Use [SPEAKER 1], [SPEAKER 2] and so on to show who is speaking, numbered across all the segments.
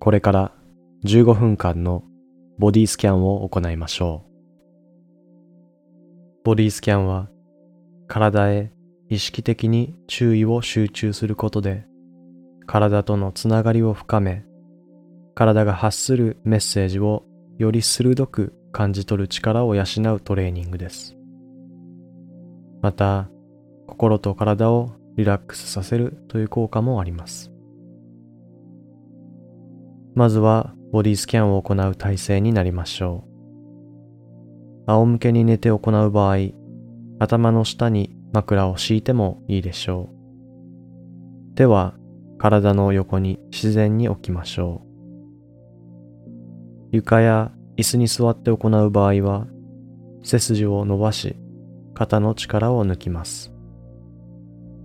[SPEAKER 1] これから15分間のボディスキャンを行いましょう。ボディスキャンは体へ意識的に注意を集中することで体とのつながりを深め体が発するメッセージをより鋭く感じ取る力を養うトレーニングです。また心と体をリラックスさせるという効果もあります。まずはボディスキャンを行う体勢になりましょう。仰向けに寝て行う場合、頭の下に枕を敷いてもいいでしょう。手は体の横に自然に置きましょう。床や椅子に座って行う場合は、背筋を伸ばし、肩の力を抜きます。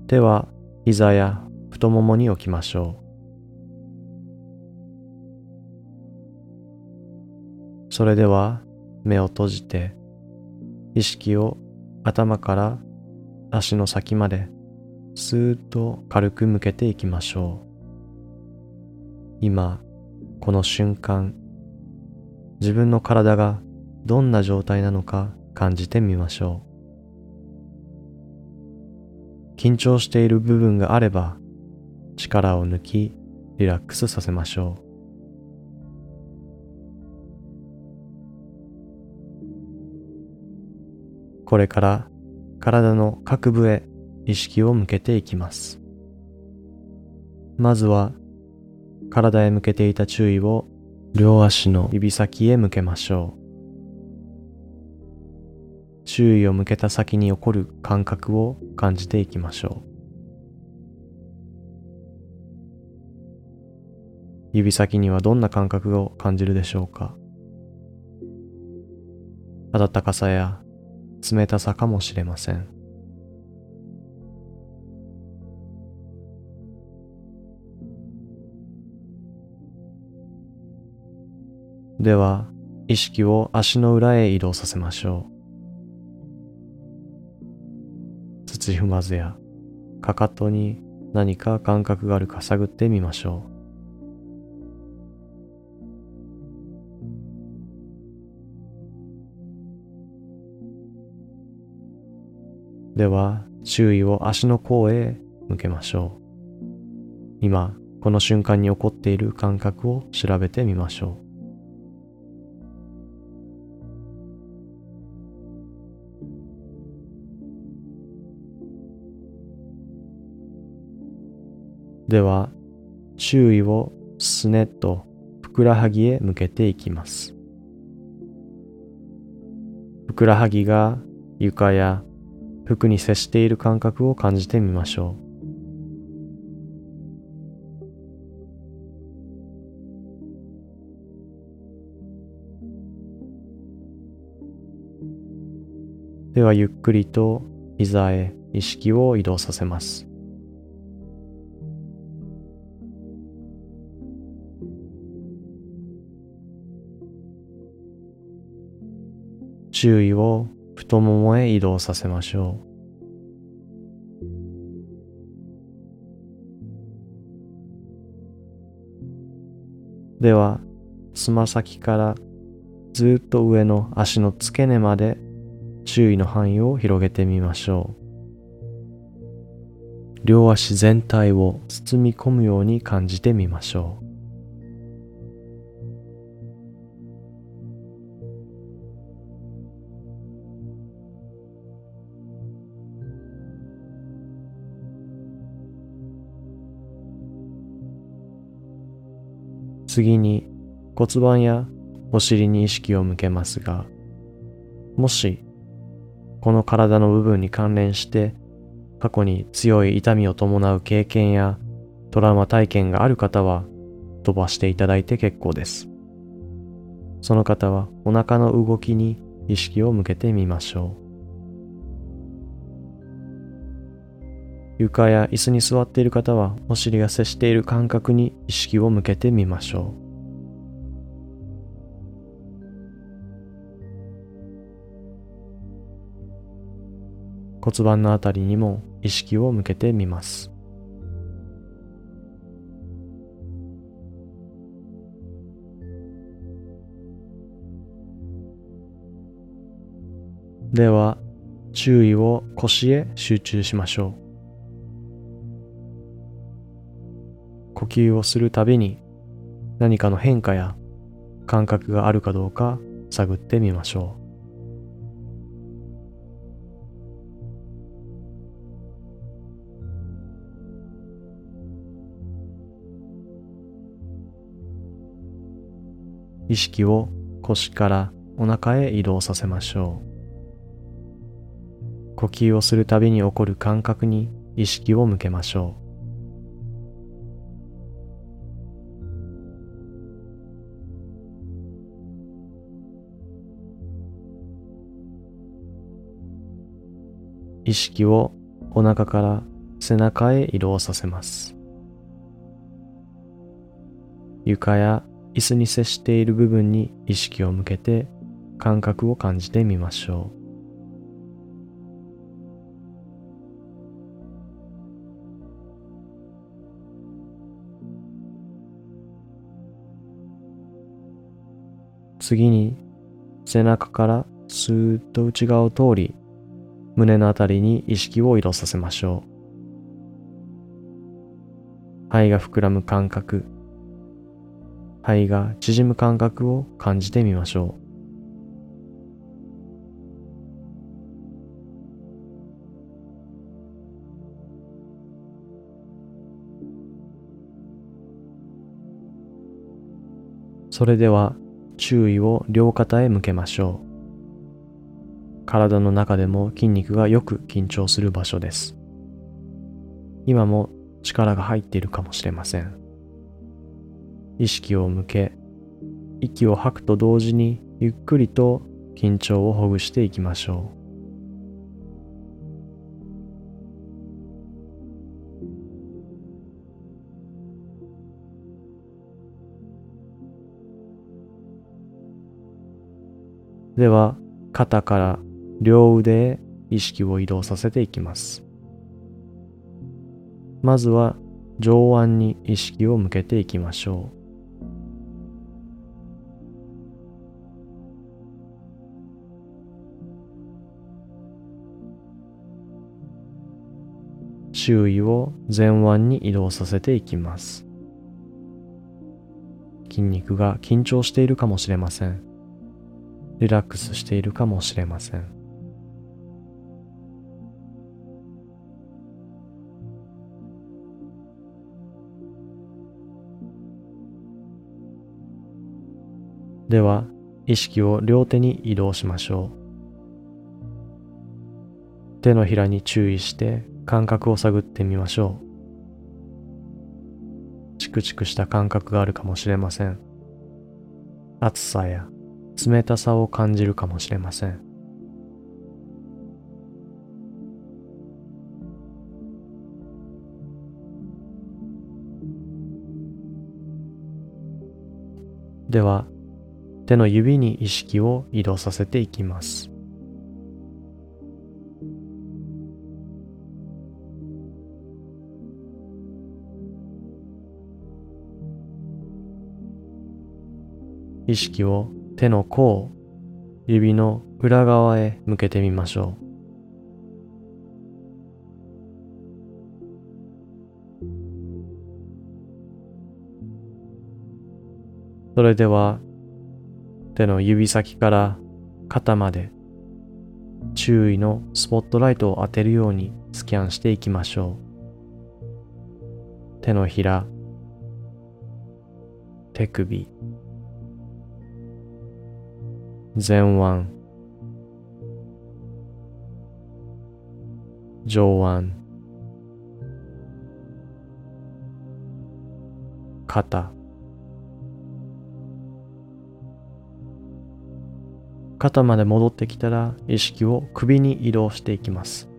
[SPEAKER 1] 手は膝や太ももに置きましょう。それでは目を閉じて意識を頭から足の先までスーッと軽く向けていきましょう。今、この瞬間、自分の体がどんな状態なのか感じてみましょう。緊張している部分があれば力を抜きリラックスさせましょう。これから体の各部へ意識を向けていきます。まずは体へ向けていた注意を両足の指先へ向けましょう。注意を向けた先に起こる感覚を感じていきましょう。指先にはどんな感覚を感じるでしょうか温かさや冷たさかもしれません。では、意識を足の裏へ移動させましょう。土踏まずやかかとに何か感覚があるか探ってみましょう。では、注意を足の甲へ向けましょう。今、この瞬間に起こっている感覚を調べてみましょう。では注意をすねとふくらはぎへ向けていきますふくらはぎが床や服に接している感覚を感じてみましょう。ではゆっくりと膝へ意識を移動させます。注意を太ももへ移動させましょう。では、つま先からずっと上の足の付け根まで注意の範囲を広げてみましょう。両足全体を包み込むように感じてみましょう。次に骨盤やお尻に意識を向けますが、もしこの体の部分に関連して過去に強い痛みを伴う経験やトラウマ体験がある方は飛ばしていただいて結構です。その方はお腹の動きに意識を向けてみましょう。床や椅子に座っている方はお尻が接している感覚に意識を向けてみましょう。骨盤の辺りにも意識を向けてみます。では注意を腰へ集中しましょう。呼吸をするたびに何かの変化や感覚があるかどうか探ってみましょう。意識を腰からお腹へ移動させましょう。呼吸をするたびに起こる感覚に意識を向けましょう。意識をお腹から背中へ移動させます床や椅子に接している部分に意識を向けて感覚を感じてみましょう。次に背中からスーッと内側を通り胸のあたりに意識を移動させましょう。肺が膨らむ感覚肺が縮む感覚を感じてみましょう。それでは注意を両肩へ向けましょう。体の中でも筋肉がよく緊張する場所です。今も力が入っているかもしれません。意識を向け息を吐くと同時にゆっくりと緊張をほぐしていきましょうでは肩から両腕へ意識を移動させていきます。まずは上腕に意識を向けていきましょう。周囲を前腕に移動させていきます。筋肉が緊張しているかもしれません。リラックスしているかもしれません。では意識を両手に移動しましょう手のひらに注意して感覚を探ってみましょう。チクチクした感覚があるかもしれません。暑さや冷たさを感じるかもしれません。では手の指に意識を移動させていきます。意識を手の甲、指の裏側へ向けてみましょう。それでは手の指先から肩まで注意のスポットライトを当てるようにスキャンしていきましょう。手のひら、手首、前腕上腕肩肩まで戻ってきたら意識を首に移動していきます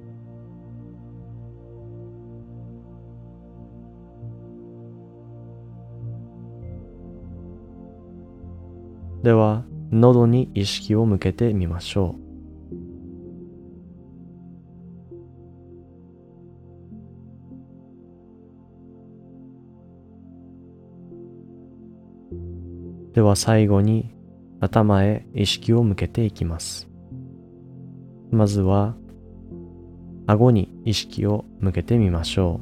[SPEAKER 1] では喉に意識を向けてみましょう。では最後に頭へ意識を向けていきます。まずは顎に意識を向けてみましょ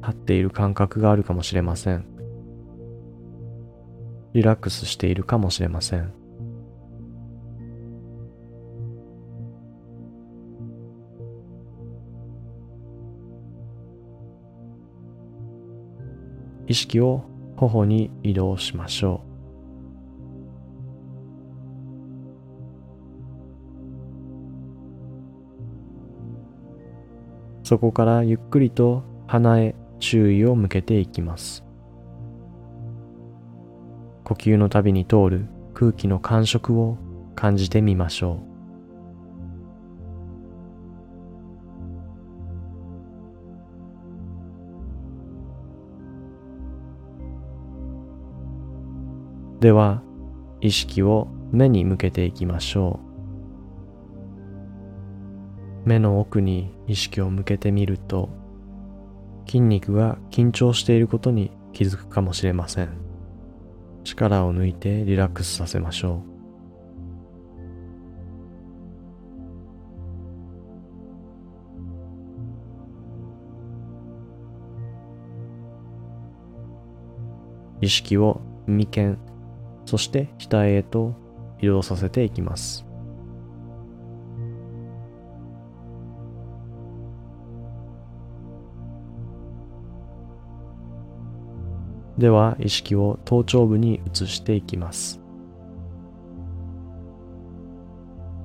[SPEAKER 1] う。立っている感覚があるかもしれません。リラックスしているかもしれません。意識を頬に移動しましょう。そこからゆっくりと鼻へ注意を向けていきます。呼吸のたびに通る空気の感触を感じてみましょう。では意識を目に向けていきましょう目の奥に意識を向けてみると筋肉が緊張していることに気づくかもしれません力を抜いてリラックスさせましょう意識を眉間そして額へと移動させていきます。では意識を頭頂部に移していきます。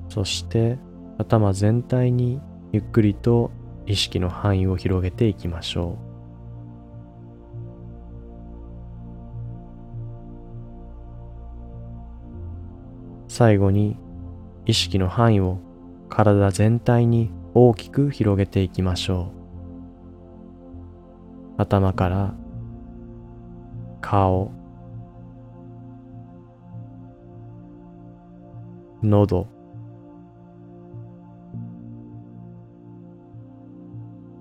[SPEAKER 1] そして頭全体にゆっくりと意識の範囲を広げていきましょう。最後に意識の範囲を体全体に大きく広げていきましょう頭から顔。喉。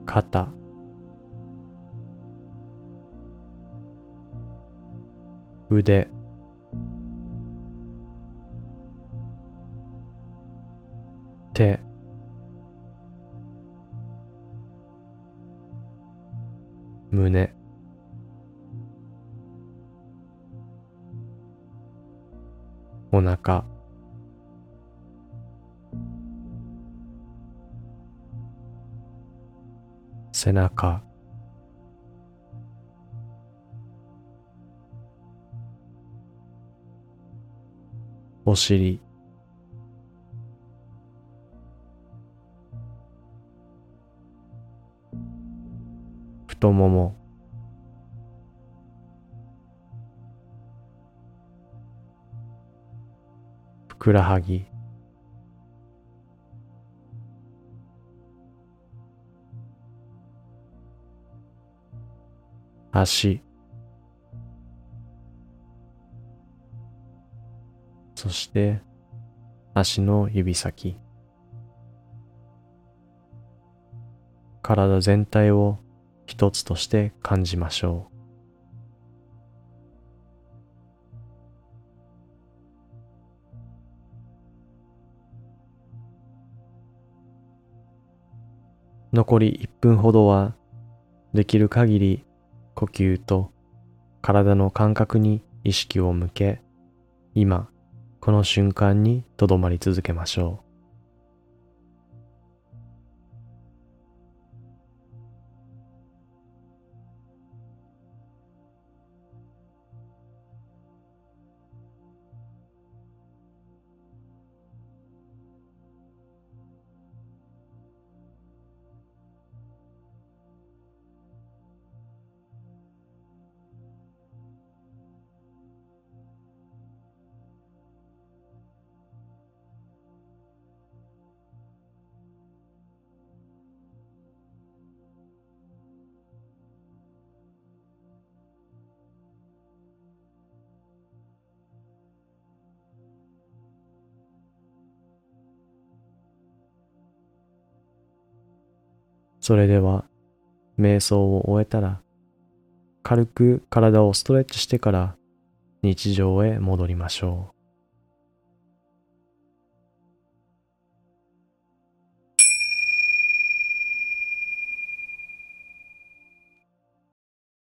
[SPEAKER 1] 肩。腕。手。お腹背中。お尻。太もも。ふくらはぎ。足。そして足の指先。体全体を一つとして感じましょう。残り1分ほどはできる限り呼吸と体の感覚に意識を向け今この瞬間にとどまり続けましょう。それでは、瞑想を終えたら、軽く体をストレッチしてから日常へ戻りましょう。